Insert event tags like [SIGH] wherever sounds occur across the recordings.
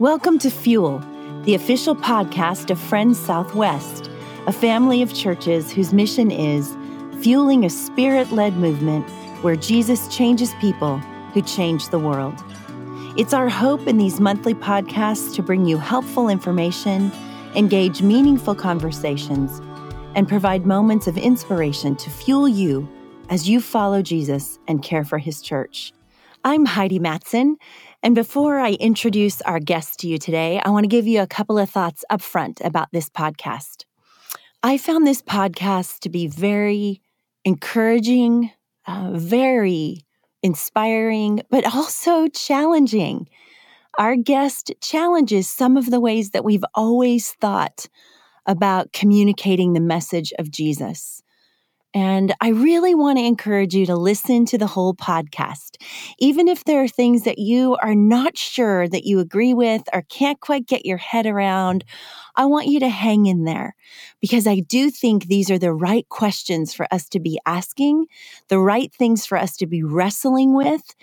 Welcome to Fuel, the official podcast of Friends Southwest, a family of churches whose mission is fueling a spirit led movement where Jesus changes people who change the world. It's our hope in these monthly podcasts to bring you helpful information, engage meaningful conversations, and provide moments of inspiration to fuel you as you follow Jesus and care for his church. I'm Heidi Matson, and before I introduce our guest to you today, I want to give you a couple of thoughts up front about this podcast. I found this podcast to be very encouraging, uh, very inspiring, but also challenging. Our guest challenges some of the ways that we've always thought about communicating the message of Jesus. And I really want to encourage you to listen to the whole podcast. Even if there are things that you are not sure that you agree with or can't quite get your head around, I want you to hang in there because I do think these are the right questions for us to be asking, the right things for us to be wrestling with.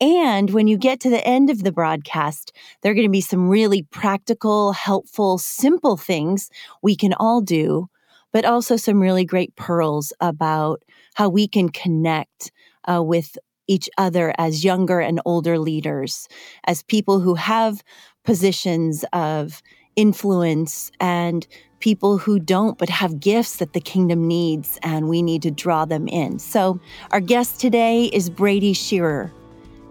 And when you get to the end of the broadcast, there are going to be some really practical, helpful, simple things we can all do but also some really great pearls about how we can connect uh, with each other as younger and older leaders, as people who have positions of influence and people who don't but have gifts that the kingdom needs and we need to draw them in. So, our guest today is Brady Shearer,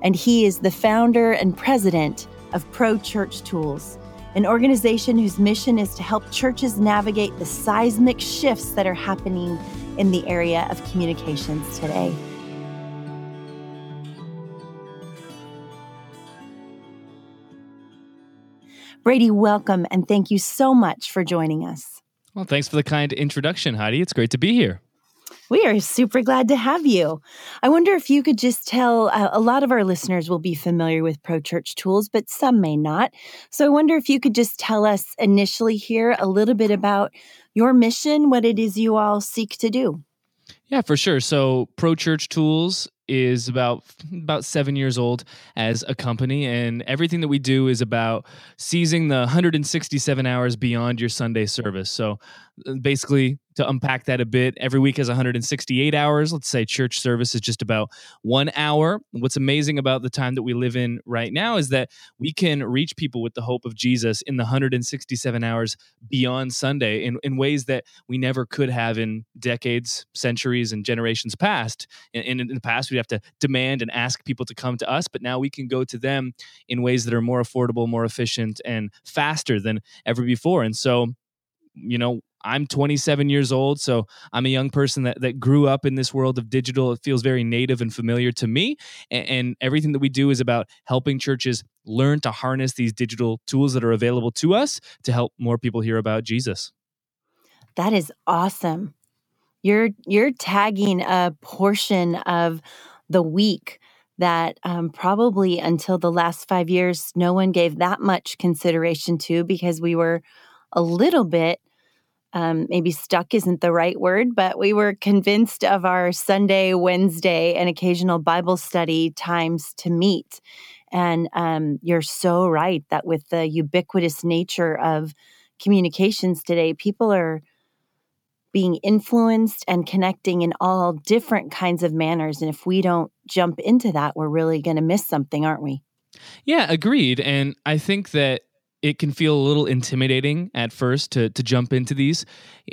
and he is the founder and president of Pro Church Tools an organization whose mission is to help churches navigate the seismic shifts that are happening in the area of communications today. Brady, welcome and thank you so much for joining us. Well, thanks for the kind introduction, Heidi. It's great to be here. We are super glad to have you. I wonder if you could just tell uh, a lot of our listeners will be familiar with Pro Church Tools, but some may not. So I wonder if you could just tell us initially here a little bit about your mission, what it is you all seek to do. Yeah, for sure. So Pro Church Tools is about about seven years old as a company, and everything that we do is about seizing the 167 hours beyond your Sunday service. So uh, basically, to unpack that a bit, every week has 168 hours. Let's say church service is just about one hour. What's amazing about the time that we live in right now is that we can reach people with the hope of Jesus in the 167 hours beyond Sunday in, in ways that we never could have in decades, centuries, and generations past. In, in, in the past, we'd have to demand and ask people to come to us, but now we can go to them in ways that are more affordable, more efficient, and faster than ever before. And so, you know, I'm 27 years old, so I'm a young person that, that grew up in this world of digital. It feels very native and familiar to me. And, and, everything that we do is about helping churches learn to harness these digital tools that are available to us to help more people hear about Jesus. That is awesome. You're you're tagging a portion of the week that um, probably until the last five years, no one gave that much consideration to because we were a little bit um, maybe stuck isn't the right word, but we were convinced of our Sunday, Wednesday, and occasional Bible study times to meet. And um, you're so right that with the ubiquitous nature of communications today, people are being influenced and connecting in all different kinds of manners. And if we don't jump into that, we're really going to miss something, aren't we? Yeah, agreed. And I think that it can feel a little intimidating at first to to jump into these.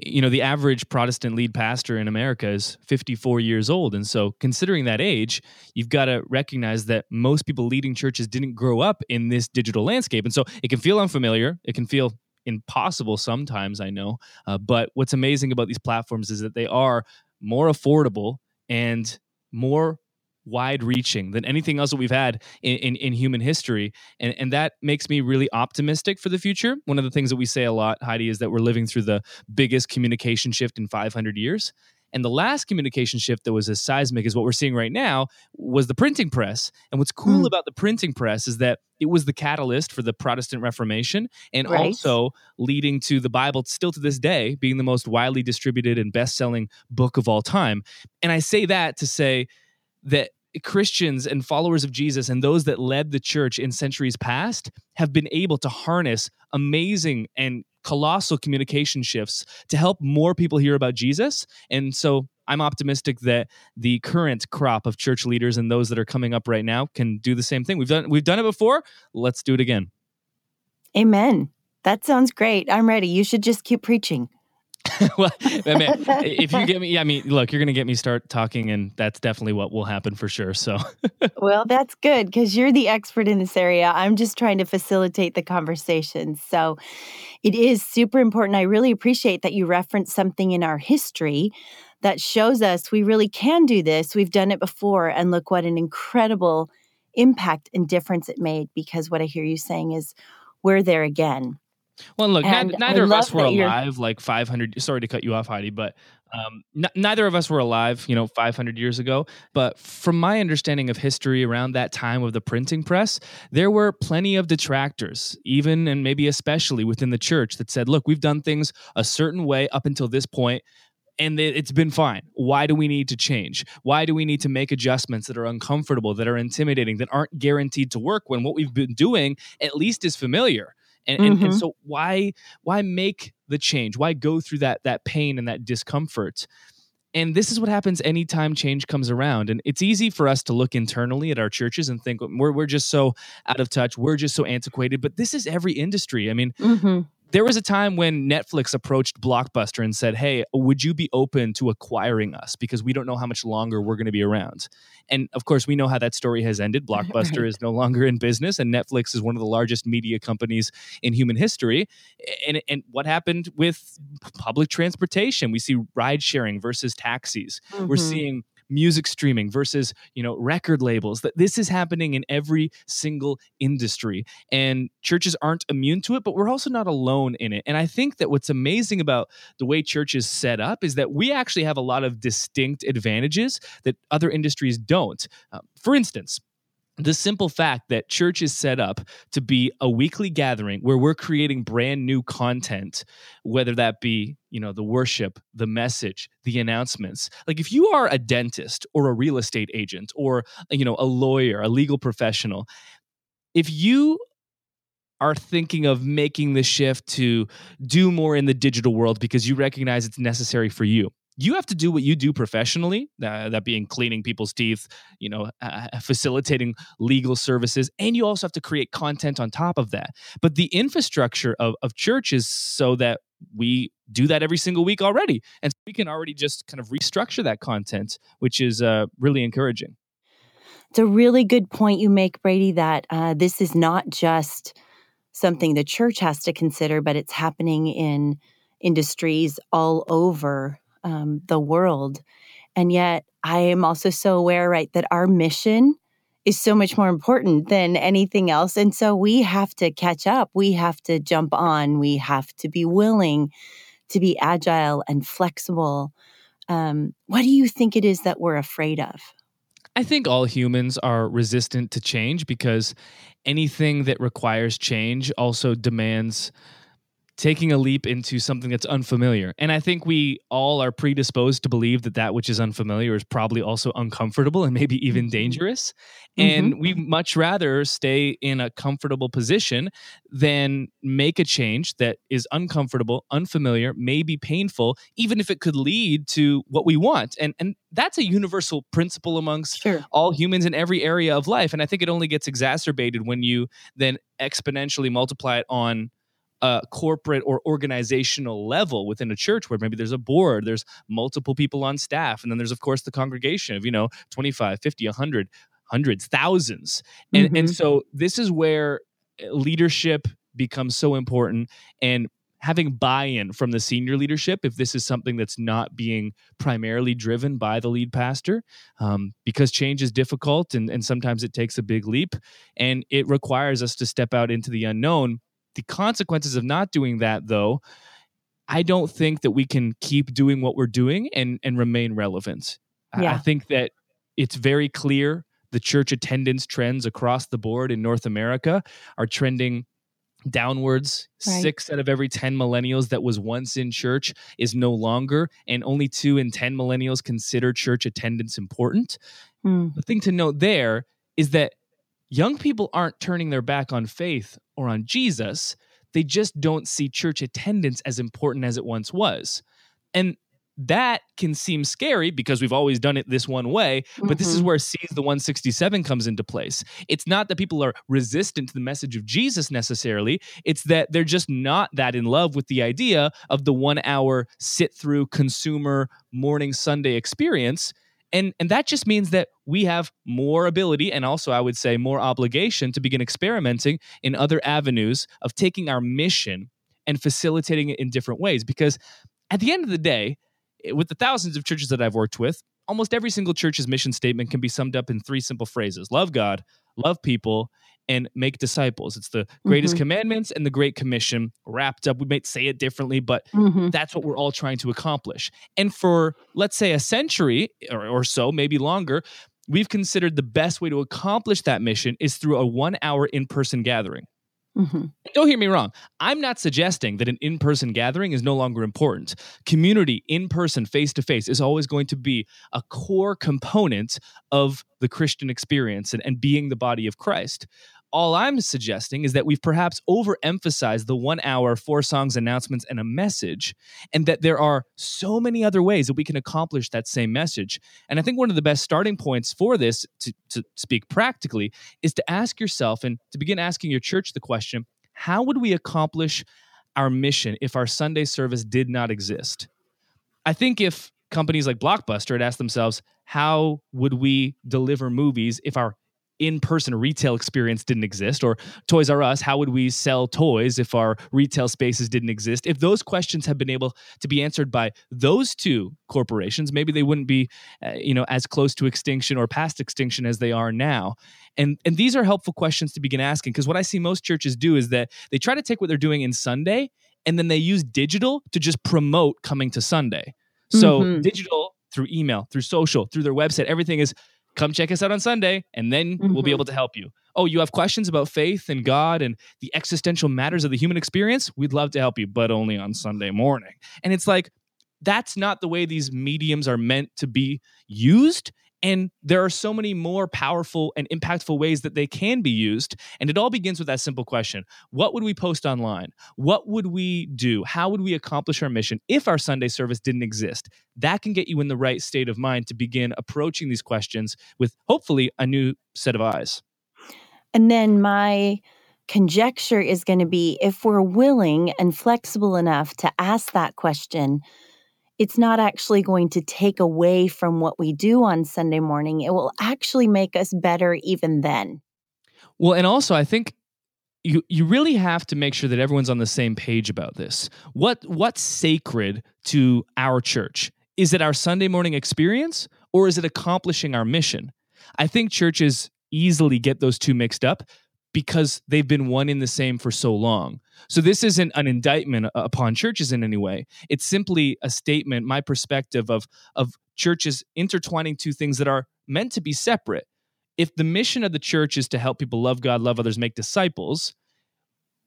You know, the average Protestant lead pastor in America is 54 years old, and so considering that age, you've got to recognize that most people leading churches didn't grow up in this digital landscape, and so it can feel unfamiliar. It can feel impossible sometimes. I know, uh, but what's amazing about these platforms is that they are more affordable and more wide reaching than anything else that we've had in, in, in, human history. And, and that makes me really optimistic for the future. One of the things that we say a lot, Heidi, is that we're living through the biggest communication shift in 500 years. And the last communication shift that was as seismic as what we're seeing right now was the printing press. And what's cool mm. about the printing press is that it was the catalyst for the Protestant Reformation and right. also leading to the Bible still to this day being the most widely distributed and best selling book of all time. And I say that to say that Christians and followers of Jesus and those that led the church in centuries past have been able to harness amazing and colossal communication shifts to help more people hear about Jesus. And so I'm optimistic that the current crop of church leaders and those that are coming up right now can do the same thing. We've done we've done it before. Let's do it again. Amen. That sounds great. I'm ready. You should just keep preaching. [LAUGHS] well, I mean, if you get me, Yeah, I mean, look, you're going to get me start talking, and that's definitely what will happen for sure. So, [LAUGHS] well, that's good because you're the expert in this area. I'm just trying to facilitate the conversation. So, it is super important. I really appreciate that you referenced something in our history that shows us we really can do this. We've done it before, and look what an incredible impact and difference it made. Because what I hear you saying is, we're there again. Well, look, n- neither of us were alive like 500. Sorry to cut you off, Heidi, but um, n- neither of us were alive, you know, 500 years ago. But from my understanding of history around that time of the printing press, there were plenty of detractors, even and maybe especially within the church, that said, look, we've done things a certain way up until this point, and it's been fine. Why do we need to change? Why do we need to make adjustments that are uncomfortable, that are intimidating, that aren't guaranteed to work when what we've been doing at least is familiar? And, mm-hmm. and, and so why why make the change? Why go through that that pain and that discomfort? And this is what happens anytime change comes around and it's easy for us to look internally at our churches and think we're, we're just so out of touch. We're just so antiquated. But this is every industry. I mean mm-hmm there was a time when Netflix approached Blockbuster and said, Hey, would you be open to acquiring us? Because we don't know how much longer we're going to be around. And of course, we know how that story has ended. [LAUGHS] Blockbuster right. is no longer in business, and Netflix is one of the largest media companies in human history. And, and what happened with public transportation? We see ride sharing versus taxis. Mm-hmm. We're seeing music streaming versus you know record labels that this is happening in every single industry and churches aren't immune to it but we're also not alone in it and i think that what's amazing about the way church is set up is that we actually have a lot of distinct advantages that other industries don't. Uh, for instance the simple fact that church is set up to be a weekly gathering where we're creating brand new content whether that be you know the worship the message the announcements. Like if you are a dentist or a real estate agent or you know a lawyer a legal professional if you are thinking of making the shift to do more in the digital world because you recognize it's necessary for you you have to do what you do professionally that being cleaning people's teeth you know uh, facilitating legal services and you also have to create content on top of that. But the infrastructure of, of church is so that we do that every single week already and we can already just kind of restructure that content which is uh, really encouraging. It's a really good point you make brady that uh, this is not just something the church has to consider but it's happening in industries all over um, the world. And yet, I am also so aware, right, that our mission is so much more important than anything else. And so we have to catch up. We have to jump on. We have to be willing to be agile and flexible. Um, what do you think it is that we're afraid of? I think all humans are resistant to change because anything that requires change also demands taking a leap into something that's unfamiliar. And I think we all are predisposed to believe that that which is unfamiliar is probably also uncomfortable and maybe even mm-hmm. dangerous. Mm-hmm. And we much rather stay in a comfortable position than make a change that is uncomfortable, unfamiliar, maybe painful, even if it could lead to what we want. And and that's a universal principle amongst sure. all humans in every area of life. And I think it only gets exacerbated when you then exponentially multiply it on a corporate or organizational level within a church where maybe there's a board there's multiple people on staff and then there's of course the congregation of you know 25 50 100 hundreds thousands and mm-hmm. and so this is where eh, leadership becomes so important and having buy-in from the senior leadership if this is something that's not being primarily driven by the lead pastor um, because change is difficult and, and sometimes it takes a big leap and it requires us to step out into the unknown the consequences of not doing that, though, I don't think that we can keep doing what we're doing and and remain relevant. Yeah. I think that it's very clear the church attendance trends across the board in North America are trending downwards. Right. Six out of every 10 millennials that was once in church is no longer, and only two in 10 millennials consider church attendance important. mm. the thing to note there is that young people aren't turning their back on faith or on Jesus. They just don't see church attendance as important as it once was. And that can seem scary because we've always done it this one way but mm-hmm. this is mm-hmm. where seize the 167 comes into place it's not that people are resistant to the message of jesus necessarily it's that they're just not that in love with the idea of the one hour sit through consumer morning sunday experience and and that just means that we have more ability and also i would say more obligation to begin experimenting in other avenues of taking our mission and facilitating it in different ways. Because at the end of the day eh, with the thousands of churches that i've worked with almost every single church's mission statement can be summed up in three simple phrases love god love people and make disciples. It's the greatest mm-hmm. commandments and the Great Commission wrapped up. We might say it differently, but mm-hmm. that's what we're all trying to accomplish. And for, let's say, a century or, or so, maybe longer, we've considered the best way to accomplish that mission is through a one hour in person gathering. Mm-hmm. Don't hear me wrong. I'm not suggesting that an in person gathering is no longer important. Community, in person, face to face, is always going to be a core component of the Christian experience and, and being the body of Christ. All I'm suggesting is that we've perhaps overemphasized the one hour, four songs, announcements, and a message, and that there are so many other ways that we can accomplish that same message. And I think one of the best starting points for this, to, to speak practically, is to ask yourself and to begin asking your church the question how would we accomplish our mission if our Sunday service did not exist? I think if companies like Blockbuster had asked themselves, how would we deliver movies if our in-person retail experience didn't exist or toys r us how would we sell toys if our retail spaces didn't exist? If those questions have been able to be answered by those two corporations maybe they wouldn't be uh, you know as close to extinction or past extinction as they are now. And and these are helpful questions to begin asking because what i see most churches do is that they try to take what they're doing in sunday and then they use digital to just promote coming to sunday. So mm-hmm. digital through email through social through their website everything is come check us out on Sunday and then mm-hmm. we'll be mm-hmm. able to help you. Oh, you have questions about faith and God and the existential matters of the human experience? We'd love to help you, but only on Sunday morning. And it's like, that's not the way these mediums are meant to be used. And there are so many more powerful and impactful ways that they can be used. And it all begins with that simple question What would we post online? What would we do? How would we accomplish our mission if our Sunday service didn't exist? That can get you in the right state of mind to begin approaching these questions with hopefully a new set of eyes. And then my conjecture is going to be if we're willing and flexible enough to ask that question it's not actually going to take away from what we do on Sunday morning. It will actually make us better even then. Well, and also I think you you really have to make sure that everyone's on the same page about this. What what's sacred to our church? Is it our Sunday morning experience or is it accomplishing our mission? I think churches easily get those two mixed up because they've been one in the same for so long. So this isn't an indictment upon churches in any way. It's simply a statement, my perspective of of churches intertwining two things that are meant to be separate. If the mission of the church is to help people love God, love others, make disciples,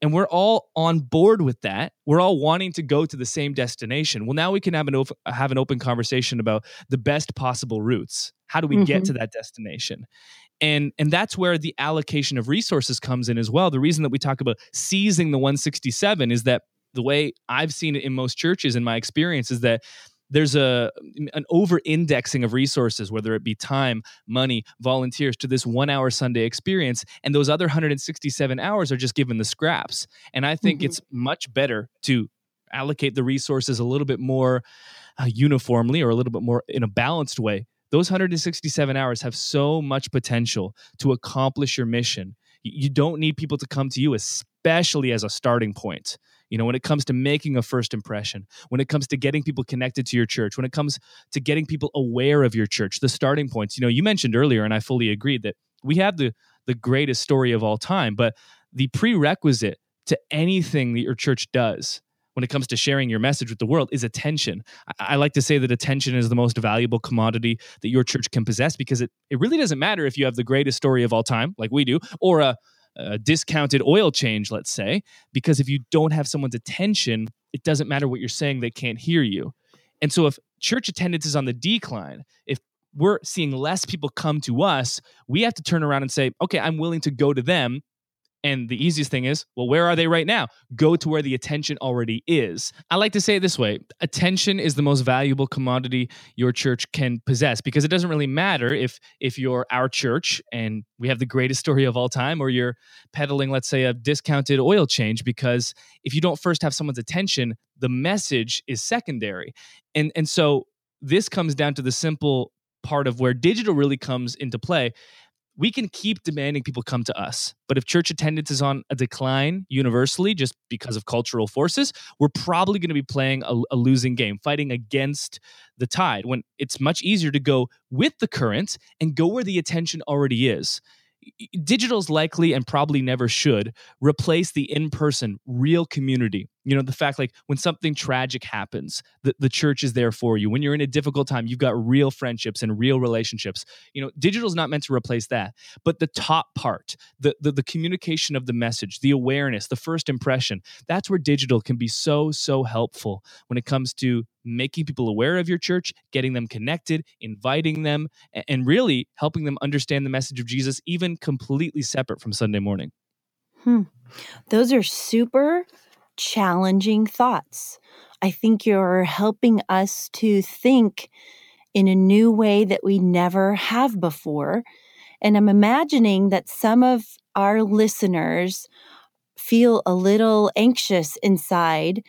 and we're all on board with that, we're all wanting to go to the same destination. Well, now we can have an op- have an open conversation about the best possible routes. How do we mm-hmm. get to that destination? And and that's where the allocation of resources comes in as well. The reason that we talk about seizing the 167 is that the way i've seen it in most churches in my experience is that there's a an over indexing of resources whether it be time money volunteers to this one hour sunday experience. And those other 167 hours are just given the scraps. And i think mm-hmm. it's much better to allocate the resources a little bit more uh, uniformly or a little bit more in a balanced way those 167 hours have so much potential to accomplish your mission. You don't need people to come to you, especially as a starting point. You know, when it comes to making a first impression, when it comes to getting people connected to your church, when it comes to getting people aware of your church, the starting points. You know, you mentioned earlier, and I fully agree that we have the the greatest story of all time, but the prerequisite to anything that your church does when it comes to sharing your message with the world is attention. I, I, like to say that attention is the most valuable commodity that your church can possess because it, it really doesn't matter if you have the greatest story of all time, like we do, or a, a discounted oil change, let's say, because if you don't have someone's attention, it doesn't matter what you're saying, they can't hear you. And so if church attendance is on the decline, if we're seeing less people come to us, we have to turn around and say, okay, I'm willing to go to them and the easiest thing is, well, where are they right now? Go to where the attention already is. I like to say it this way attention is the most valuable commodity your church can possess because it doesn't really matter if if you're our church and we have the greatest story of all time or you're peddling let's say a discounted oil change because if you don't first have someone's attention the message is secondary and and so this comes down to the simple part of where digital really comes into play we can keep demanding people come to us. But if church attendance is on a decline universally just because of cultural forces, we're probably going to be playing a, a, losing game, fighting against the tide when it's much easier to go with the current and go where the attention already is digital's likely and probably never should replace the in-person real community you know the fact like when something tragic happens the, the church is there for you when you're in a difficult time you've got real friendships and real relationships you know digital's not meant to replace that but the top part the, the the communication of the message the awareness the first impression that's where digital can be so so helpful when it comes to making people aware of your church, getting them connected, inviting them, and really helping them understand the message of Jesus, even completely separate from Sunday morning. Hmm. Those are super challenging thoughts. I think you're helping us to think in a new way that we never have before. And I'm imagining that some of our listeners feel a little anxious inside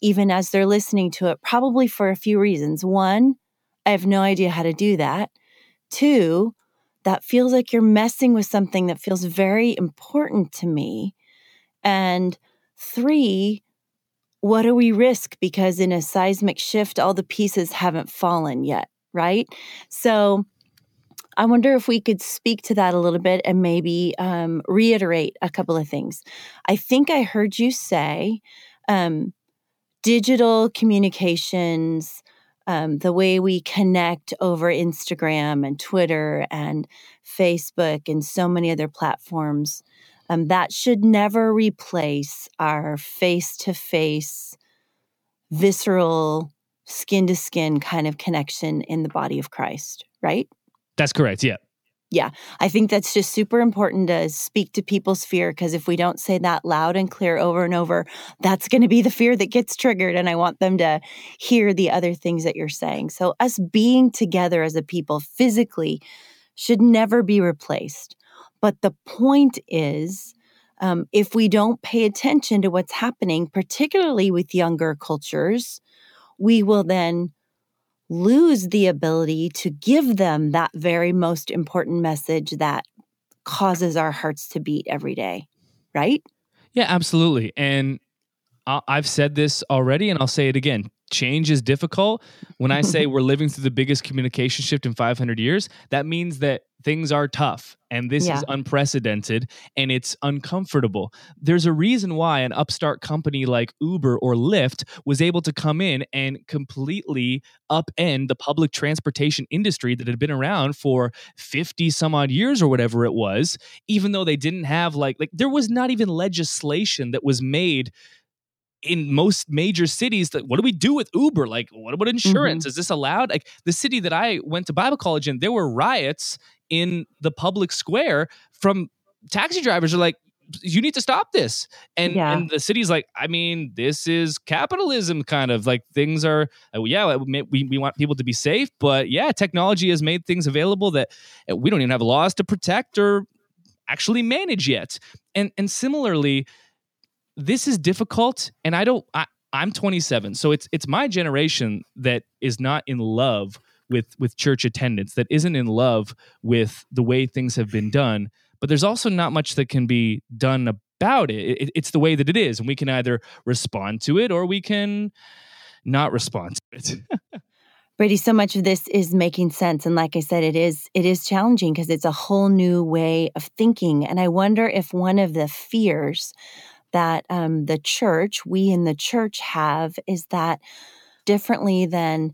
even as they're listening to it, probably for a few reasons. One, I have no idea how to do that. Two, that feels like you're messing with something that feels very important to me. And three, what do we risk? Because in a seismic shift, all the pieces haven't fallen yet, right? So I wonder if we could speak to that a little bit and maybe um, reiterate a couple of things. I think I heard you say um, digital communications, um, the way we connect over Instagram and Twitter and Facebook and so many other platforms, um, that should never replace our face to face, visceral, skin to skin kind of connection in the body of Christ, right? That's correct. Yeah. Yeah, I think that's just super important to speak to people's fear because if we don't say that loud and clear over and over, that's going to be the fear that gets triggered. And I want them to hear the other things that you're saying. So, us being together as a people physically should never be replaced. But the point is, um, if we don't pay attention to what's happening, particularly with younger cultures, we will then lose the ability to give them that very most important message that causes our hearts to beat every day, right? Yeah, absolutely. And I've said this already and I'll say it again change is difficult. When I say we're living through the biggest communication shift in 500 years, that means that things are tough and this yeah. is unprecedented and it's uncomfortable. There's a reason why an upstart company like Uber or Lyft was able to come in and completely upend the public transportation industry that had been around for 50 some odd years or whatever it was, even though they didn't have like like there was not even legislation that was made in most major cities that what do we do with uber? Like what about insurance? Mm-hmm. is this allowed? Like the city that i went to bible college in there were riots in the public square from taxi drivers are like you need to stop this. And yeah. and the city's like i mean this is capitalism kind of like things are uh, yeah we, we want people to be safe but yeah technology has made things available that uh, we don't even have laws to protect or actually manage yet. And and similarly this is difficult and i don't I, i'm 27 so it's it's my generation that is not in love with with church attendance that isn't in love with the way things have been done but there's also not much that can be done about it. it it's the way that it is and we can either respond to it or we can not respond to it [LAUGHS] Brady, so much of this is making sense. And like I said, it is it is challenging because it's a whole new way of thinking. And I wonder if one of the fears that um, the church, we in the church have, is that differently than,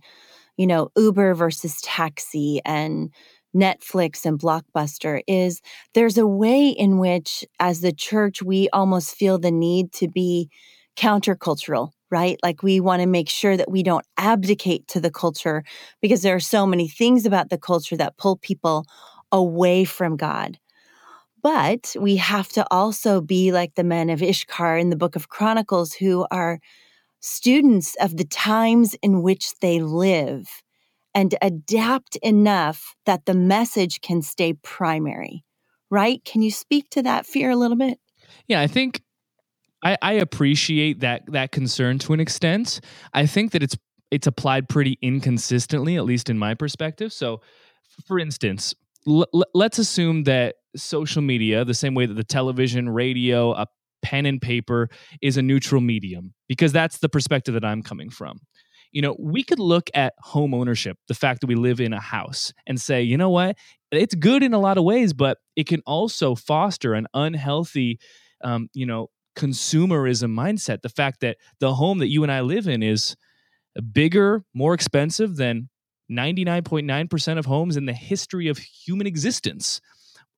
you know, Uber versus taxi and Netflix and Blockbuster is there's a way in which, as the church, we almost feel the need to be countercultural, right? Like we want to make sure that we don't abdicate to the culture because there are so many things about the culture that pull people away from God. But we have to also be like the men of Issachar in the book of Chronicles who are students of the times in which they live and adapt enough that the message can stay primary, right? Can you speak to that fear a little bit? Yeah, I think I, I appreciate that that concern to an extent. I think that it's it's applied pretty inconsistently, at least in my perspective. So, for instance, l- let's assume that social media, the same way that the television, radio, a pen and paper is a neutral medium, because that's the perspective that I'm coming from. You know, we could look at home ownership, the fact that we live in a house, and say, you know what? It's good in a lot of ways, but it can also foster an unhealthy, um, you know, consumerism mindset. The fact that the home that you and I live in is bigger, more expensive than 99.9% of homes in the history of human existence.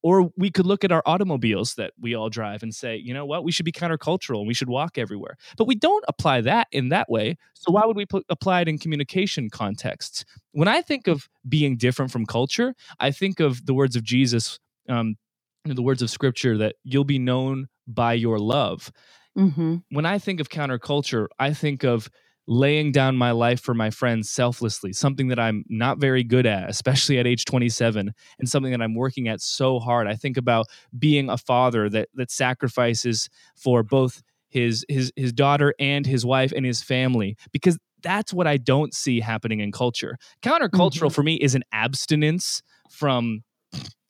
Or we could look at our automobiles that we all drive and say, you know what, we should be countercultural and we should walk everywhere. But we don't apply that in that way. So why would we put, apply it in communication contexts? When I think of being different from culture, I think of the words of Jesus, um, the words of scripture that you'll be known by your love. Mm-hmm. When I think of counterculture, I think of laying down my life for my friends selflessly, something that I'm not very good at, especially at age 27, and something that I'm working at so hard. I think about being a father that that sacrifices for both his his his daughter and his wife and his family because that's what I don't see happening in culture. Countercultural mm-hmm. for me is an abstinence from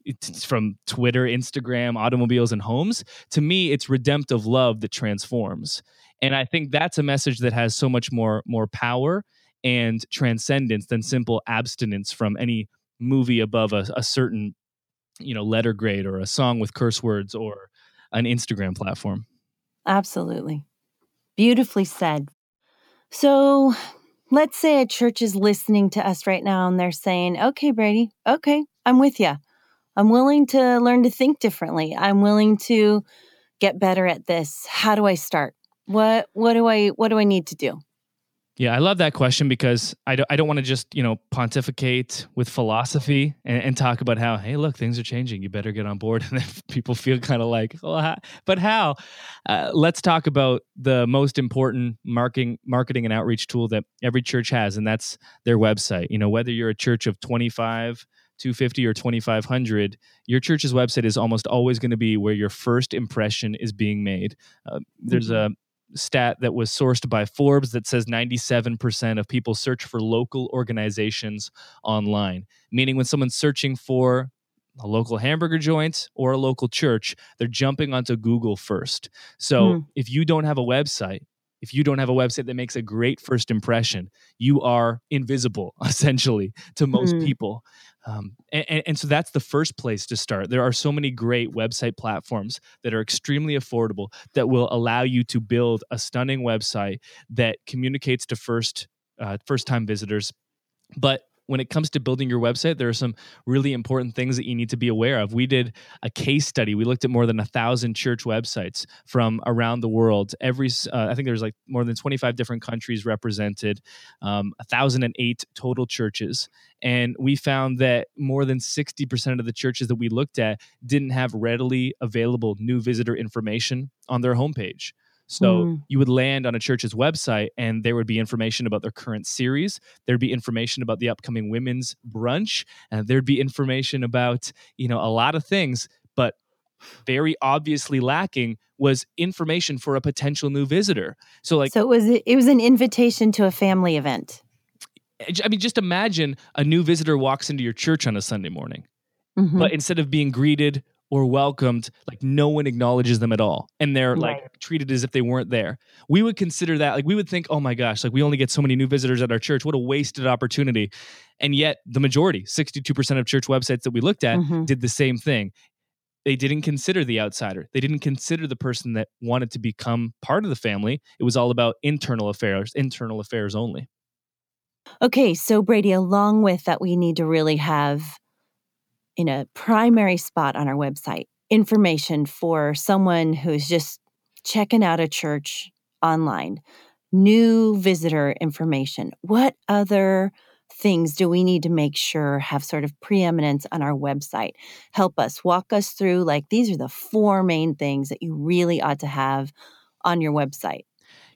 it's from Twitter, Instagram, automobiles, and homes. To me, it's redemptive love that transforms. And I think that's a message that has so much more more power and transcendence than simple abstinence from any movie above a, a certain you know letter grade or a song with curse words or an Instagram platform. Absolutely. Beautifully said. So let's say a church is listening to us right now and they're saying, okay, Brady, okay, I'm with you. I'm willing to learn to think differently. I'm willing to get better at this. How do I start? What what do I what do I need to do? Yeah, I love that question because I don't, I don't want to just, you know, pontificate with philosophy and, and, talk about how, hey, look, things are changing. You better get on board. [LAUGHS] And then people feel kind of like, well, how? but how? Uh, let's talk about the most important marketing, marketing and outreach tool that every church has, and that's their website. You know, whether you're a church of 25, 250 or 2500 your church's website is almost always going to be where your first impression is being made uh, there's mm-hmm. a stat that was sourced by Forbes that says 97% of people search for local organizations online, meaning when someone's searching for a local hamburger joint or a local church, they're jumping onto Google first. So mm. if you don't have a website, if you don't have a website that makes a great first impression, you are invisible [LAUGHS] essentially to most mm. people. Um, and, and, so that's the first place to start. There are so many great website platforms that are extremely affordable that will allow you to build a stunning website that communicates to first uh, first time visitors, but when it comes to building your website, there are some really important things that you need to be aware of. We did a case study. We looked at more than a thousand church websites from around the world. Every, uh, I think there's like more than 25 different countries represented, um, 1,008 total churches. And we found that more than 60% of the churches that we looked at didn't have readily available new visitor information on their homepage. So mm. you would land on a church's website and there would be information about their current series. There'd be information about the upcoming women's brunch. And there'd be information about, you know, a lot of things. But very obviously lacking was information for a potential new visitor. So like So it was it was an invitation to a family event. I mean just imagine a new visitor walks into your church on a Sunday morning. Mm-hmm. But instead of being greeted or welcomed like no one acknowledges them at all and they're right. like treated as if they weren't there. We would consider that like we would think oh my gosh like we only get so many new visitors at our church. What a wasted opportunity. And yet the majority 62% of church websites that we looked at mm-hmm. did the same thing. They didn't consider the outsider. They didn't consider the person that wanted to become part of the family. It was all about internal affairs internal affairs only. Okay so brady along with that we need to really have in a primary spot on our website information for someone who's just checking out a church online, new visitor information. What other things do we need to make sure have sort of preeminence on our website? Help us, walk us through like these are the four main things that you really ought to have on your website.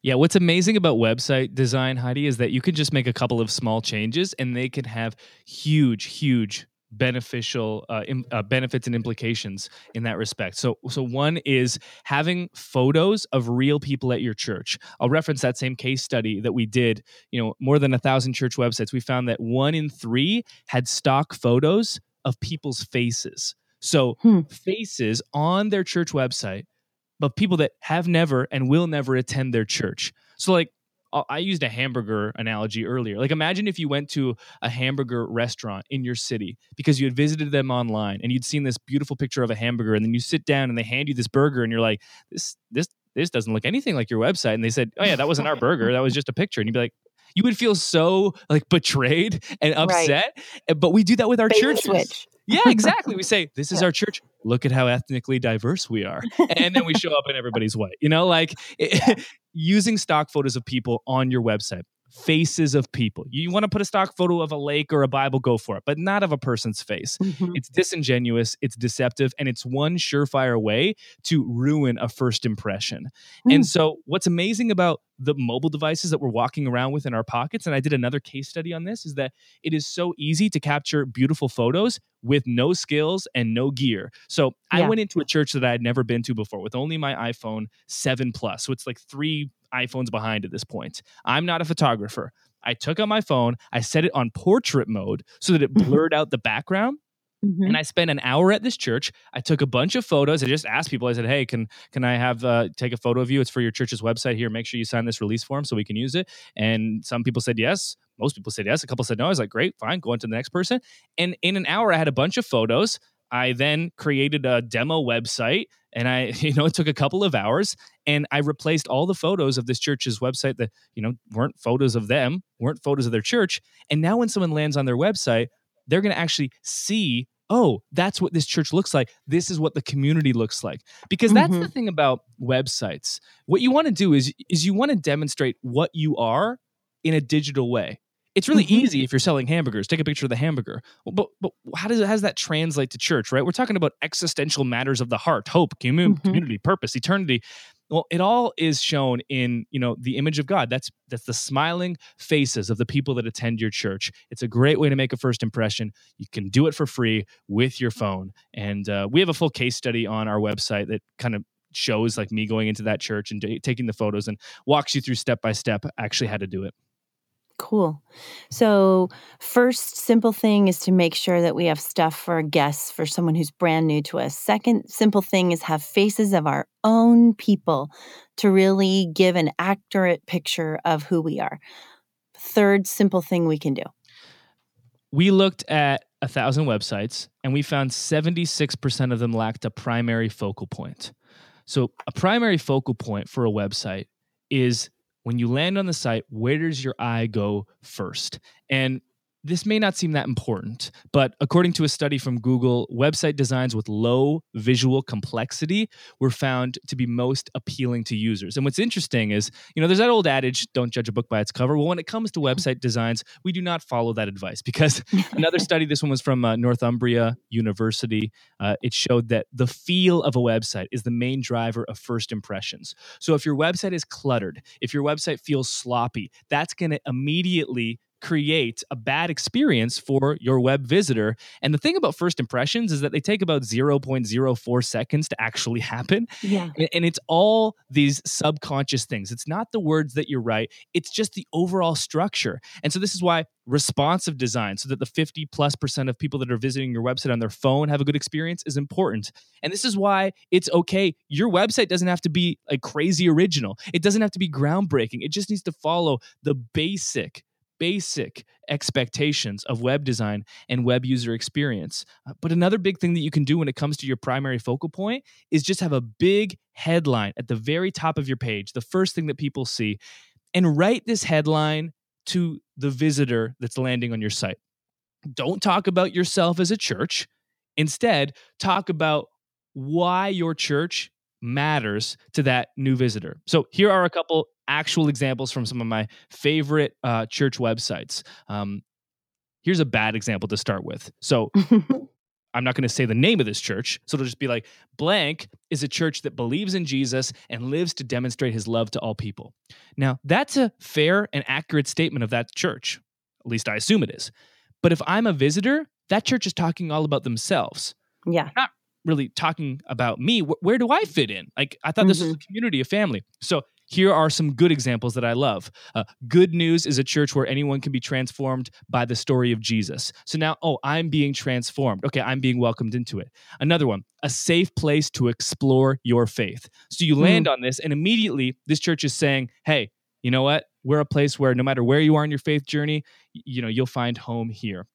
Yeah, what's amazing about website design, Heidi, is that you can just make a couple of small changes and they can have huge, huge beneficial uh, Im- uh, benefits and implications in that respect. So, so one is having photos of real people at your church. I'll reference that same case study that we did. You know, more than a thousand church websites. We found that one in three had stock photos of people's faces. So, hmm. faces on their church website, but people that have never and will never attend their church. So, like Uh, I used a hamburger analogy earlier. Like imagine if you went to a hamburger restaurant in your city because you had visited them online and you'd seen this beautiful picture of a hamburger and then you sit down and they hand you this burger and you're like this this this doesn't look anything like your website and they said, "Oh yeah, that wasn't our [LAUGHS] burger. That was just a picture." And you'd be like, you would feel so like betrayed and upset. Right. But we do that with our Bait churches. Switch. Yeah, exactly. We say, This is yeah. our church. Look at how ethnically diverse we are. And then we show up and [LAUGHS] everybody's white. You know, like it, [LAUGHS] using stock photos of people on your website faces of people. You want to put a stock photo of a lake or a Bible, go for it, but not of a person's face. Mm-hmm. It's disingenuous, it's deceptive, and it's one surefire way to ruin a first impression. Mm. And so, what's amazing about the mobile devices that we're walking around with in our pockets, and I did another case study on this, is that it is so easy to capture beautiful photos with no skills and no gear. So yeah. I went into a church that I had never been to before with only my iPhone 7 Plus. So it's like three iPhones behind at this point. I'm not a photographer. I took out my phone, I set it on portrait mode so that it [LAUGHS] blurred out the background. Mm-hmm. And I spent an hour at this church. I took a bunch of photos. I just asked people. I said, "Hey, can can I have uh, take a photo of you? It's for your church's website. Here, make sure you sign this release form so we can use it." And some people said yes. Most people said yes. A couple said no. I was like, "Great, fine, go on to the next person." And in an hour, I had a bunch of photos. I then created a demo website and I, [LAUGHS] you know, it took a couple of hours and I replaced all the photos of this church's website that, you know, weren't photos of them, weren't photos of their church. And now when someone lands on their website, they're going to actually see oh, that's what this church looks like. This is what the community looks like. Because that's mm-hmm. the thing about websites. What you want to do is is you want to demonstrate what you are in a digital way. It's really mm-hmm. easy if you're selling hamburgers. Take a picture of the hamburger. But but how does how does that translate to church? Right? We're talking about existential matters of the heart, hope, community, mm-hmm. community, purpose, eternity. Well, it all is shown in you know the image of God. That's that's the smiling faces of the people that attend your church. It's a great way to make a first impression. You can do it for free with your phone, and uh, we have a full case study on our website that kind of shows like me going into that church and taking the photos and walks you through step by step actually how to do it. Cool. So, first simple thing is to make sure that we have stuff for guests for someone who's brand new to us. Second simple thing is have faces of our own people to really give an accurate picture of who we are. Third simple thing we can do. We looked at a thousand websites and we found 76% of them lacked a primary focal point. So, a primary focal point for a website is when you land on the site, where does your eye go first? And this may not seem that important, but according to a study from Google, website designs with low visual complexity were found to be most appealing to users. And what's interesting is, you know, there's that old adage, don't judge a book by its cover. Well, when it comes to website designs, we do not follow that advice because [LAUGHS] another study, this one was from uh, Northumbria University, uh, it showed that the feel of a website is the main driver of first impressions. So if your website is cluttered, if your website feels sloppy, that's going to immediately create a bad experience for your web visitor. And the thing about first impressions is that they take about 0.04 seconds to actually happen. Yeah. And it's all these subconscious things. It's not the words that you write, it's just the overall structure. And so this is why responsive design so that the 50 plus percent of people that are visiting your website on their phone have a good experience is important. And this is why it's okay. Your website doesn't have to be like crazy original. It doesn't have to be groundbreaking. It just needs to follow the basic basic expectations of web design and web user experience. Uh, but another big thing that you can do when it comes to your primary focal point is just have a big headline at the very top of your page, the first thing that people see, and write this headline to the visitor that's landing on your site. Don't talk about yourself as a church. Instead, talk about why your church matters to that new visitor. So here are a couple actual examples from some of my favorite uh, church websites. Um, here's a bad example to start with. So [LAUGHS] I'm not going to say the name of this church. So it'll just be like, blank is a church that believes in Jesus and lives to demonstrate his love to all people. Now, that's a fair and accurate statement of that church. At least I assume it is. But if I'm a visitor, that church is talking all about themselves. Yeah. Not really talking about me. Where do I fit in? Like, I thought mm-hmm. this was a mm-hmm. community, a family. So here are some good examples that I love. Uh, good News is a church where anyone can be transformed by the story of Jesus. So now, oh, I'm being transformed. Okay, I'm being welcomed into it. Another one, a safe place to explore your faith. So you land mm. on this, and immediately this church is saying, hey, you know what? We're a place where no matter where you are in your faith journey, you know, you'll find home here.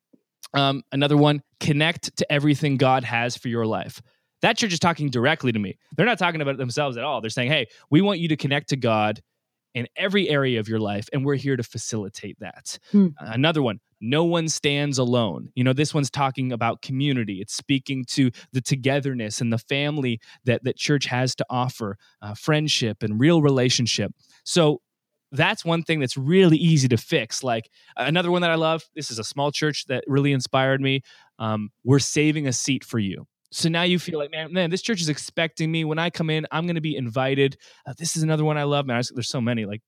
Um, another one, connect to everything God has for your life. That church is talking directly to me. They're not talking about themselves at all. They're saying, hey, we want you to connect to God in every area of your life, and we're here to facilitate that. Hmm. Another one, no one stands alone. You know, this one's talking about community. It's speaking to the togetherness and the family that that church has to offer, uh, friendship and real relationship. So that's one thing that's really easy to fix. Like another one that I love. This is a small church that really inspired me. Um, we're saving a seat for you. So now you feel like, man, man, this church is expecting me. When I come in, I'm going to be invited. Uh, this is another one I love. Man, there's so many, like,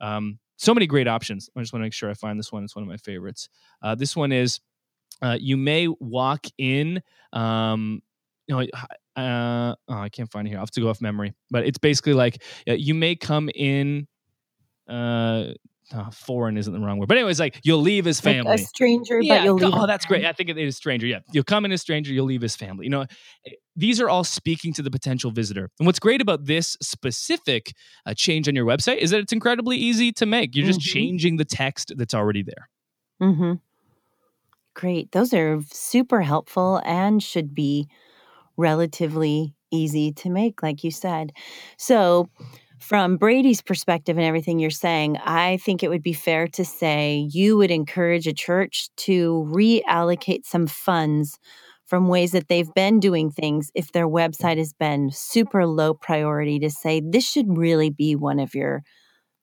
um, so many great options. I just want to make sure I find this one. It's one of my favorites. Uh, this one is, uh, you may walk in. Um, you know, uh, oh, I can't find it here. I'll have to go off memory, but it's basically like uh, you may come in. Uh, oh, foreign isn't the wrong word, but anyways, like you'll leave his family, like a stranger, yeah, but you'll leave. Oh, that's great. I think it is stranger. Yeah, you'll come in a stranger, you'll leave his family. You know, eh, these are all speaking to the potential visitor. And what's great about this specific uh, change on your website is that it's incredibly easy to make. You're just mm-hmm. changing the text that's already there. Hmm. Great. Those are super helpful and should be relatively easy to make, like you said. So from Brady's perspective and everything you're saying, I think it would be fair to say you would encourage a church to reallocate some funds from ways that they've been doing things if their website has been super low priority to say this should really be one of your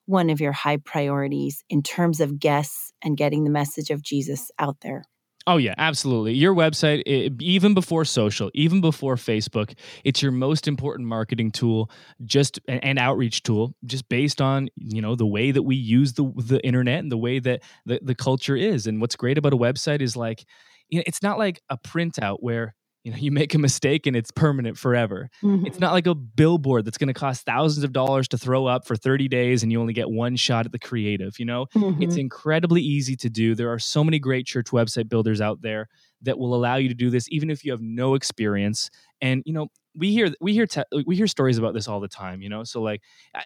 one of your high priorities in terms of guests and getting the message of Jesus out there. Oh yeah, absolutely. Your website, it, even before social, even before Facebook, it's your most important marketing tool, just and outreach tool, just based on you know the way that we use the the internet and the way that the the culture is. And what's great about a website is like, you know, it's not like a printout where you know you make a mistake and it's permanent forever. Mm-hmm. it's not like a billboard that's going to cost thousands of dollars to throw up for 30 days and you only get one shot at the creative you know? Mm-hmm. it's incredibly easy to do. There are so many great church website builders out there that will allow you to do this even if you have no experience. And you know we hear we hear te- we hear stories about this all the time you know? So like I,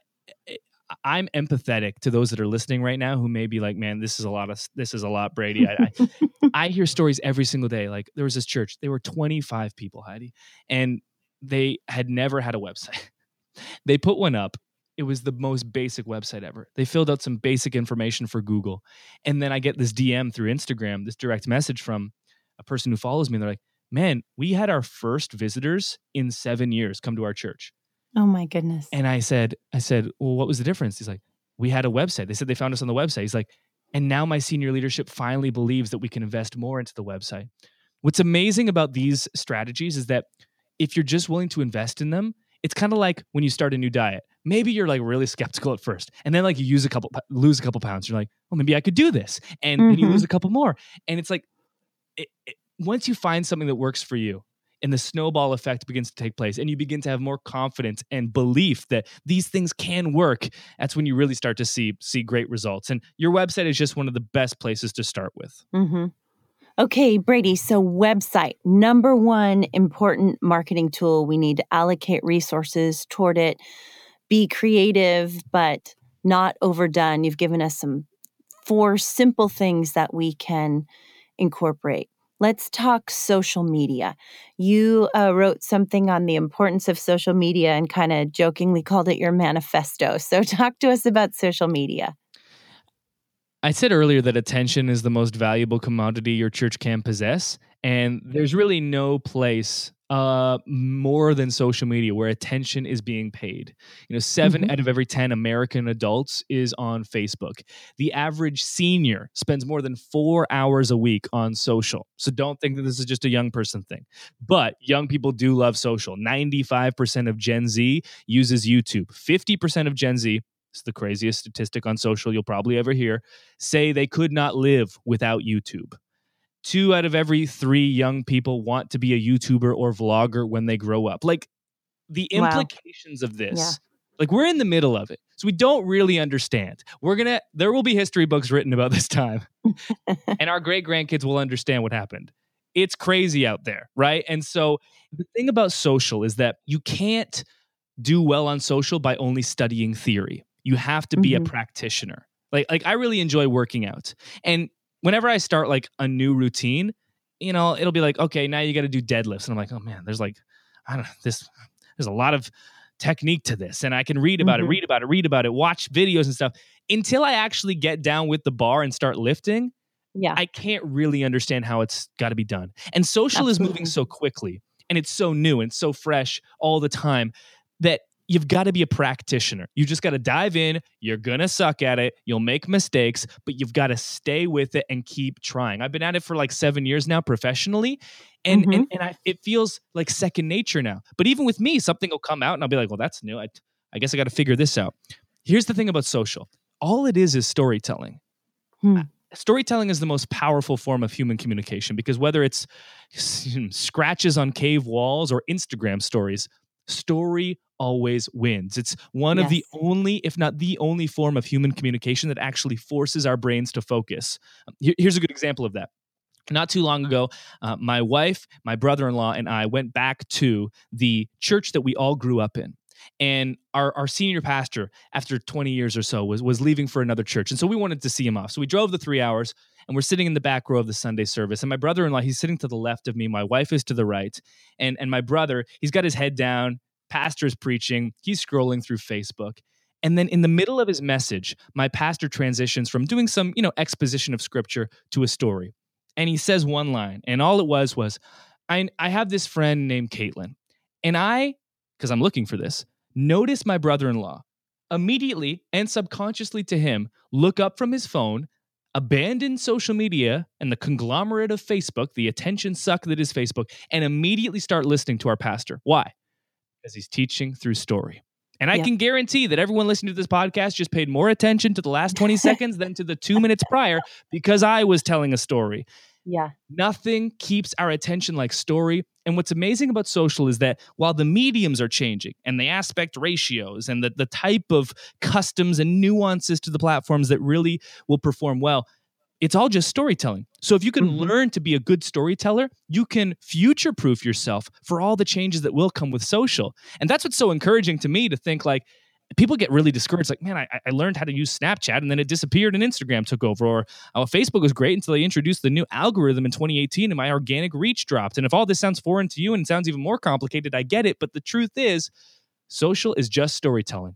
I'm empathetic to those that are listening right now who may be like, man, this is a lot of this is a lot, Brady. I, I, [LAUGHS] I hear stories every single day. Like there was this church, they were 25 people, Heidi, and they had never had a website. [LAUGHS] they put one up. It was the most basic website ever. They filled out some basic information for Google. And then I get this DM through Instagram, this direct message from a person who follows me. And they're like, man, we had our first visitors in seven years come to our church. Oh my goodness. And I said, I said, well, what was the difference? He's like, we had a website. They said they found us on the website. He's like, and now my senior leadership finally believes that we can invest more into the website. What's amazing about these strategies is that if you're just willing to invest in them, it's kind of like when you start a new diet. Maybe you're like really skeptical at first, and then like you use a couple, lose a couple pounds. You're like, well, maybe I could do this, and mm-hmm. then you lose mm-hmm. a couple more, and it's like, it, it, once you find something that works for you, and the snowball effect begins to take place and you begin to have more confidence and belief that these things can work that's when you really start to see see great results. And your website is just one of the best places to start with. Mm-hmm. okay brady so website number one important marketing tool. We need to allocate resources toward it. Be creative but not overdone. You've given us some four simple things that we can incorporate Let's talk social media. You uh, wrote something on the importance of social media and kind of jokingly called it your manifesto. So, [LAUGHS] talk to us about social media. I said earlier that attention is the most valuable commodity your church can possess. And there's really no place uh, more than social media where attention is being paid. You know, 7 Mhm. out of every 10 American adults is on Facebook. The average senior spends more than four hours a week on social. So don't think that this is just a young person thing. But young people do love social. 95% of Gen Z uses YouTube. 50% of Gen Z, it's the craziest statistic on social you'll probably ever hear, say they could not live without YouTube. Two out of every three young people want to be a YouTuber or vlogger when they grow up. Like the Wow. implications of this, Yeah. like we're in the middle of it. So we don't really understand. We're going to, there will be history books written about this time, [LAUGHS] and our great grandkids will understand what happened. It's crazy out there, right? And so the thing about social is that you can't do well on social by only studying theory. You have to be Mhm. a practitioner. Like like I really enjoy working out. And whenever I start like a new routine, you know, it'll be like, okay, now you got to do deadlifts. And I'm like, oh man, there's like, I don't know, this, there's a lot of technique to this. And I can read about Mhm. it, read about it, read about it, watch videos and stuff. Until I actually get down with the bar and start lifting, Yeah. I can't really understand how it's got to be done. And social is moving so quickly and it's so new and so fresh all the time that you've got to be a practitioner. You just got to dive in. You're going to suck at it. You'll make mistakes, but you've got to stay with it and keep trying. I've been at it for like seven years now professionally. And, and, and I, it feels like second nature now. But even with me, something will come out and I'll be like, well, that's new. I, I guess I got to figure this out. Here's the thing about social all it is is storytelling Hmm. storytelling is the most powerful form of human communication because whether it's scratches on cave walls or Instagram stories, story always wins. It's one of the only, if not the only form of human communication that actually forces our brains to focus. Here's a good example of that. Not too long ago, uh, my wife, my brother in law, and I went back to the church that we all grew up in. And our, our senior pastor, after 20 years or so, was, was leaving for another church. And so we wanted to see him off. So we drove the three hours and we're sitting in the back row of the Sunday service. And my brother in law, he's sitting to the left of me. My wife is to the right. And, and my brother, he's got his head down. Pastor's preaching. He's scrolling through Facebook. And then in the middle of his message, my pastor transitions from doing some, you know, exposition of scripture to a story. And he says one line. And all it was was, I, I have this friend named Caitlin. And I, because I'm looking for this, notice my brother in law immediately and subconsciously to him look up from his phone, abandon social media and the conglomerate of Facebook, the attention suck that is Facebook, and immediately start listening to our pastor. Why? Because he's teaching through story. And I Yeah. can guarantee that everyone listening to this podcast just paid more attention to the last 20 [LAUGHS] seconds than to the two minutes prior because I was telling a story. Yeah. Nothing keeps our attention like story. And what's amazing about social is that while the mediums are changing and the aspect ratios and the, the type of customs and nuances to the platforms that really will perform well, it's all just storytelling. So if you can Mhm. learn to be a good storyteller, you can future proof yourself for all the changes that will come with social. And that's what's so encouraging to me to think like, people get really discouraged like man I, I learned how to use snapchat and then it disappeared and instagram took over or oh, facebook was great until they introduced the new algorithm in 2018 and my organic reach dropped. And if all this sounds foreign to you and sounds even more complicated i get it. But the truth is social is just storytelling.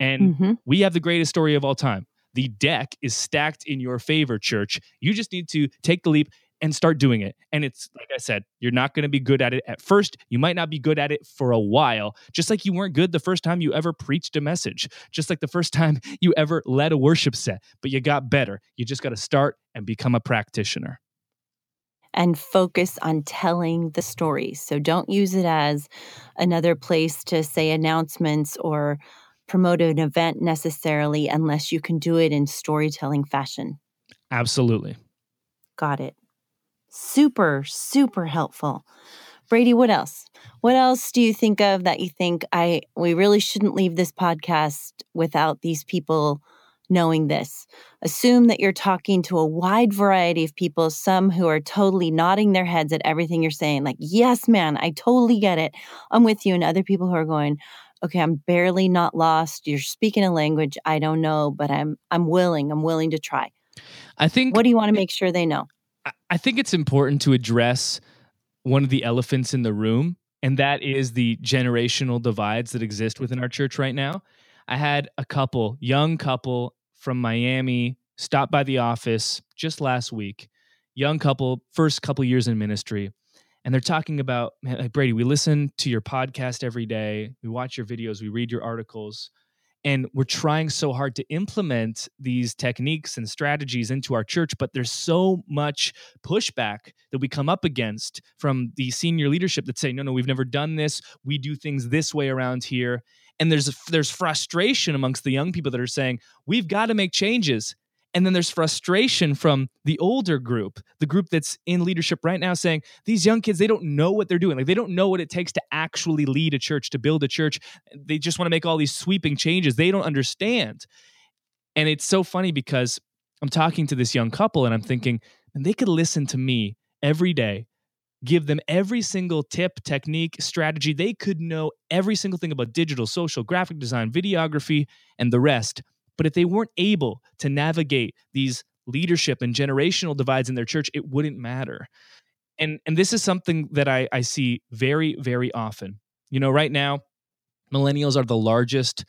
And hmm we have the greatest story of all time. The deck is stacked in your favor church. You just need to take the leap and start doing it and it's like i said you're not going to be good at it at first you might not be good at it for a while just like you weren't good the first time you ever preached a message just like the first time [LAUGHS] you ever led a worship set but you got better you just got to start and become a practitioner And focus on telling the story. So don't use it as another place to say announcements or promote an event necessarily unless you can do it in storytelling fashion. absolutely Got it. Super, super helpful. Brady, what else? What else do you think of that you think I we really shouldn't leave this podcast without these people knowing this? Assume that you're talking to a wide variety of people, some who are totally nodding their heads at everything you're saying, like, yes, man, I totally get it. I'm with you, and other people who are going, okay, I'm barely not lost. You're speaking a language I don't know, but I'm I'm willing. I'm willing to try. i think What do you want to make sure they know? I- think it's important to address one of the elephants in the room, and that is the generational divides that exist within our church right now. I had a couple, young couple from Miami stopped by the office just last week, young couple, first couple years in ministry, and they're talking about like, Brady, we listen to your podcast every day, we watch your videos, we read your articles, and we're trying so hard to implement these techniques and strategies into our church but there's so much pushback that we come up against from the senior leadership that say no no we've never done this. We do things this way around here. And there's there's frustration amongst the young people that are saying we've got to make changes and then there's frustration from the older group, the group that's in leadership right now saying these young kids, they don't know what they're doing. Like they don't know what it takes to actually lead a church, to build a church. They just want to make all these sweeping changes. They don't understand. And it's so funny because I'm talking to this young couple and I'm thinking, and they could listen to me every day, give them every single tip, technique, strategy. They could know every single thing about digital, social, graphic design, videography, and the rest but if they weren't able to navigate these leadership and generational divides in their church, it wouldn't matter. And and this is something that I, I see very, very often. You know, right now, millennials are the largest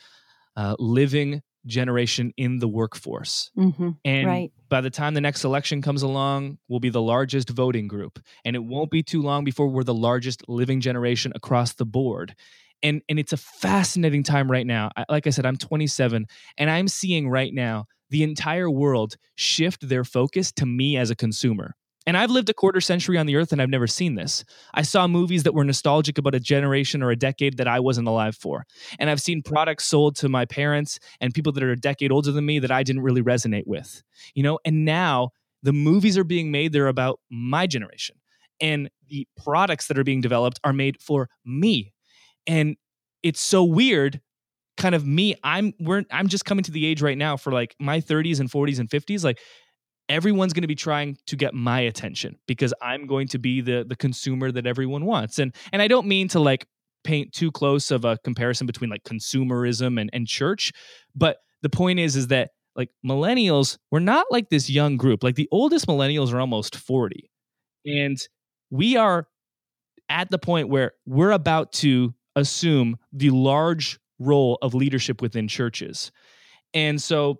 uh, living generation in the workforce. Mm-hmm, and right. by the time the next election comes along, we'll be the largest voting group. And it won't be too long before we're the largest living generation across the board and and it's a fascinating time right now like i said i'm 27 and i'm seeing right now the entire world shift their focus to me as a consumer and I've lived a quarter century on the earth and I've never seen this. I saw movies that were nostalgic about a generation or a decade that I wasn't alive for. And I've seen products sold to my parents and people that are a decade older than me that I didn't really resonate with. You know, and now the movies are being made, they're about my generation. And the products that are being developed are made for me, and it's so weird kind of me i'm we're i'm just coming to the age right now for like my 30s and 40s and 50s like everyone's going to be trying to get my attention because i'm going to be the the consumer that everyone wants. And and i don't mean to like paint too close of a comparison between like consumerism and and church but the point is is that like millennials we're not like this young group. Like the oldest millennials are almost 40 and we are at the point where we're about to assume the large role of leadership within churches. And so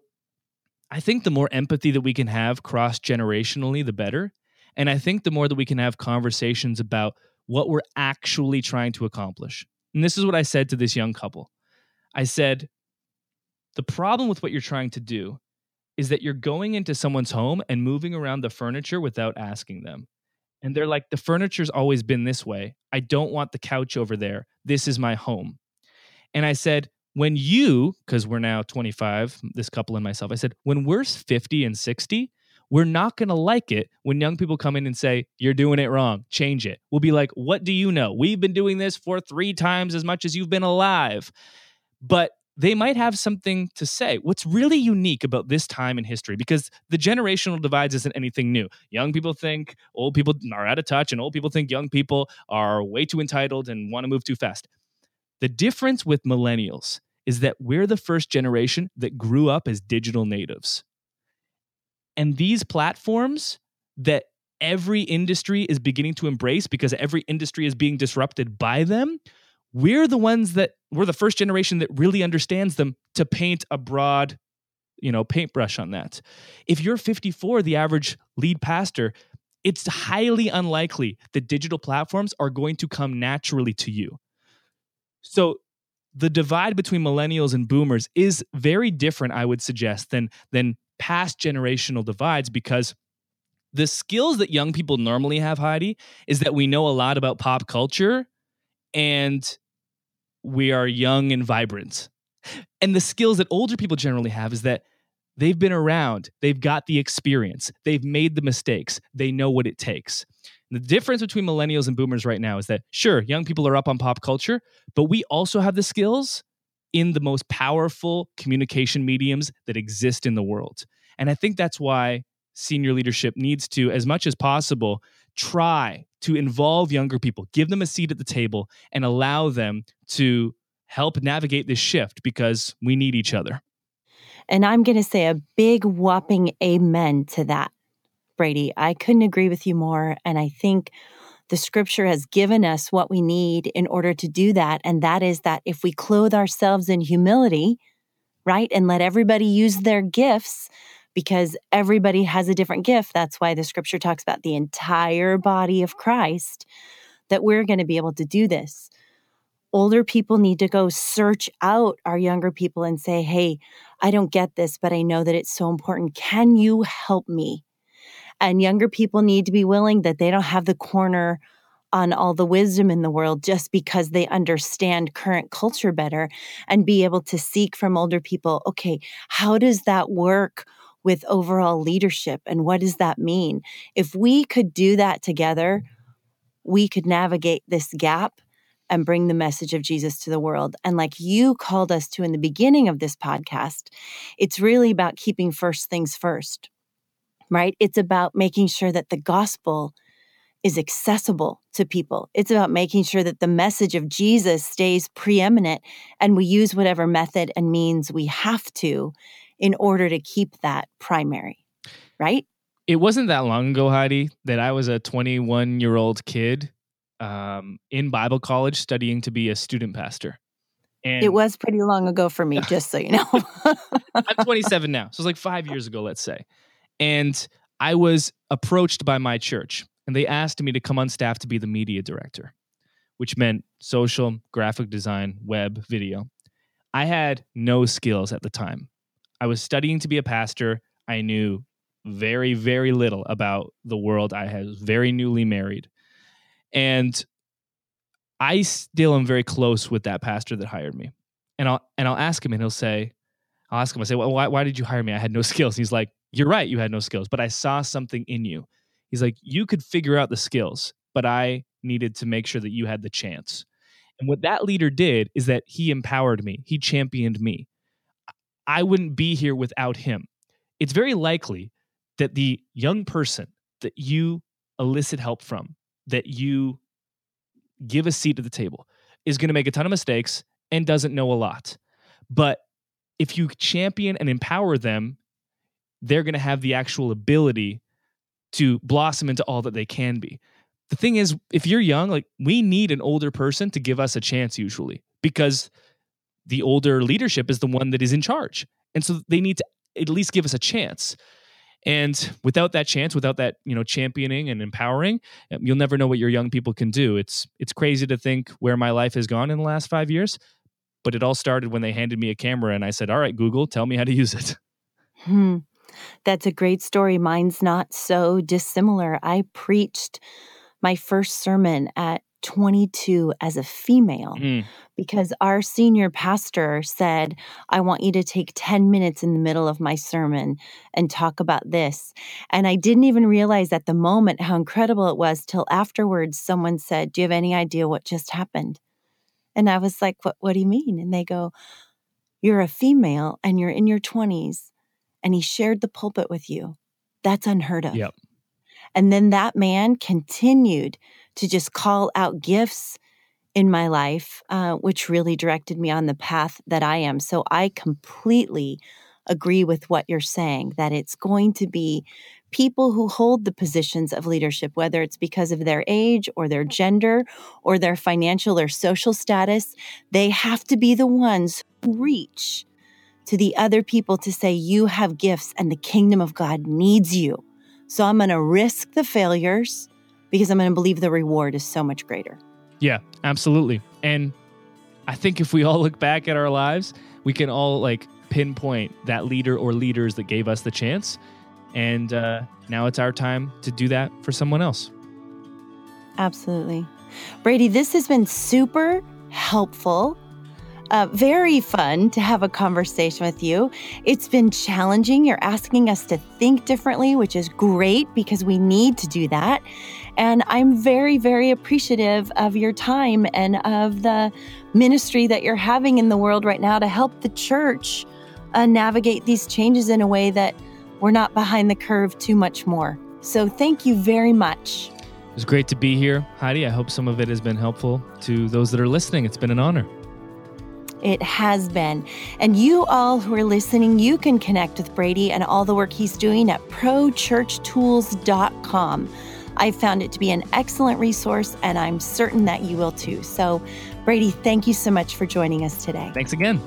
I think the more empathy that we can have cross generationally, the better. And I think the more that we can have conversations about what we're actually trying to accomplish. And this is what I said to this young couple I said, the problem with what you're trying to do is that you're going into someone's home and moving around the furniture without asking them. And they're like, the furniture's always been this way. I don't want the couch over there. This is my home. And I said, when you, because we're now 25, this couple and myself, I said, when we're 50 and 60, we're not going to like it when young people come in and say, You're doing it wrong, change it. We'll be like, What do you know? We've been doing this for three times as much as you've been alive. But they might have something to say. What's really unique about this time in history, because the generational divides isn't anything new. Young people think old people are out of touch, and old people think young people are way too entitled and want to move too fast. The difference with millennials is that we're the first generation that grew up as digital natives. And these platforms that every industry is beginning to embrace because every industry is being disrupted by them we're the ones that we're the first generation that really understands them to paint a broad you know paintbrush on that. If you're 54 the average lead pastor it's highly unlikely that digital platforms are going to come naturally to you. So the divide between millennials and boomers is very different i would suggest than than past generational divides because the skills that young people normally have heidi is that we know a lot about pop culture and we are young and vibrant. And the skills that older people generally have is that they've been around, they've got the experience, they've made the mistakes, they know what it takes. The difference between millennials and boomers right now is that, sure, young people are up on pop culture, but we also have the skills in the most powerful communication mediums that exist in the world. And I think that's why senior leadership needs to, as much as possible, try to involve younger people, give them a seat at the table, and allow them to help navigate this shift because we need each other. And I'm going to say a big whopping amen to that, Brady. I couldn't agree with you more. And I think the scripture has given us what we need in order to do that. And that is that if we clothe ourselves in humility, right, and let everybody use their gifts, because everybody has a different gift. That's why the scripture talks about the entire body of Christ, that we're going to be able to do this. Older people need to go search out our younger people and say, Hey, I don't get this, but I know that it's so important. Can you help me? And younger people need to be willing that they don't have the corner on all the wisdom in the world just because they understand current culture better and be able to seek from older people, okay, how does that work? With overall leadership and what does that mean? If we could do that together, we could navigate this gap and bring the message of Jesus to the world. And like you called us to in the beginning of this podcast, it's really about keeping first things first, right? It's about making sure that the gospel is accessible to people. It's about making sure that the message of Jesus stays preeminent and we use whatever method and means we have to in order to keep that primary, right? It wasn't that long ago, Heidi, that I was a 21 year old kid um, in Bible college studying to be a student pastor. And it was pretty long ago for me, [LAUGHS] just so you know. I'm 27 now. So it's like five years ago, let's say. And I was approached by my church and they asked me to come on staff to be the media director, which meant social, graphic design, web, video. I had no skills at the time. I was studying to be a pastor. I knew very, very little about the world. I was very newly married. And I still am very close with that pastor that hired me. And I'll and I'll ask him and he'll say, I'll ask him, I say, well, why, why did you hire me? I had no [LAUGHS] skills. He's like, You're right, you had no skills, but I saw something in you. He's like, You could figure out the skills, but I needed to make sure that you had the chance. And what that leader did is that he empowered me, he championed me. I wouldn't be here without him. It's very likely that the young person that you elicit help from, that you give a seat at the table, is going to make a ton of mistakes and doesn't know a lot. But if you champion and empower them, they're going to have the actual ability to blossom into all that they can be. The thing is, if you're young, like we need an older person to give us a chance usually because the older leadership is the one that is in charge. And so they need to at least give us a chance. And without that chance, without that, you know, championing and empowering, um, you'll never know what your young people can do. It's it's crazy to think where my life has gone in the last 5 years, but it all started when they handed me a camera and I said, "All right, Google, tell me how to use it." [LAUGHS] Hmm. That's a great story. Mine's not so dissimilar. I preached my first sermon at 22 as a female mm. because our senior pastor said, I want you to take 10 minutes in the middle of my sermon and talk about this. And I didn't even realize at the moment how incredible it was till afterwards someone said, Do you have any idea what just happened? And I was like, What, what do you mean? And they go, You're a female and you're in your 20s, and he shared the pulpit with you. That's unheard of. Yep. And then that man continued to just call out gifts in my life, uh, which really directed me on the path that I am. So I completely agree with what you're saying that it's going to be people who hold the positions of leadership, whether it's because of their age or their gender or their financial or social status, they have to be the ones who reach to the other people to say, You have gifts and the kingdom of God needs you. So I'm going to risk the failures because I'm going to believe the reward is so much greater. Yeah, absolutely. And I think if we all look back at our lives, we can all like pinpoint that leader or leaders that gave us the chance. And uh, now it's our time to do that for someone else. Absolutely. Brady, this has been super helpful. Uh, very fun to have a conversation with you. It's been challenging. You're asking us to think differently, which is great because we need to do that. And I'm very, very appreciative of your time and of the ministry that you're having in the world right now to help the church uh, navigate these changes in a way that we're not behind the curve too much more. So thank you very much. It was great to be here, Heidi. I hope some of it has been helpful to those that are listening. It's been an honor. It has been. And you all who are listening, you can connect with Brady and all the work he's doing at prochurchtools.com. I found it to be an excellent resource, and I'm certain that you will too. So, Brady, thank you so much for joining us today. Thanks again.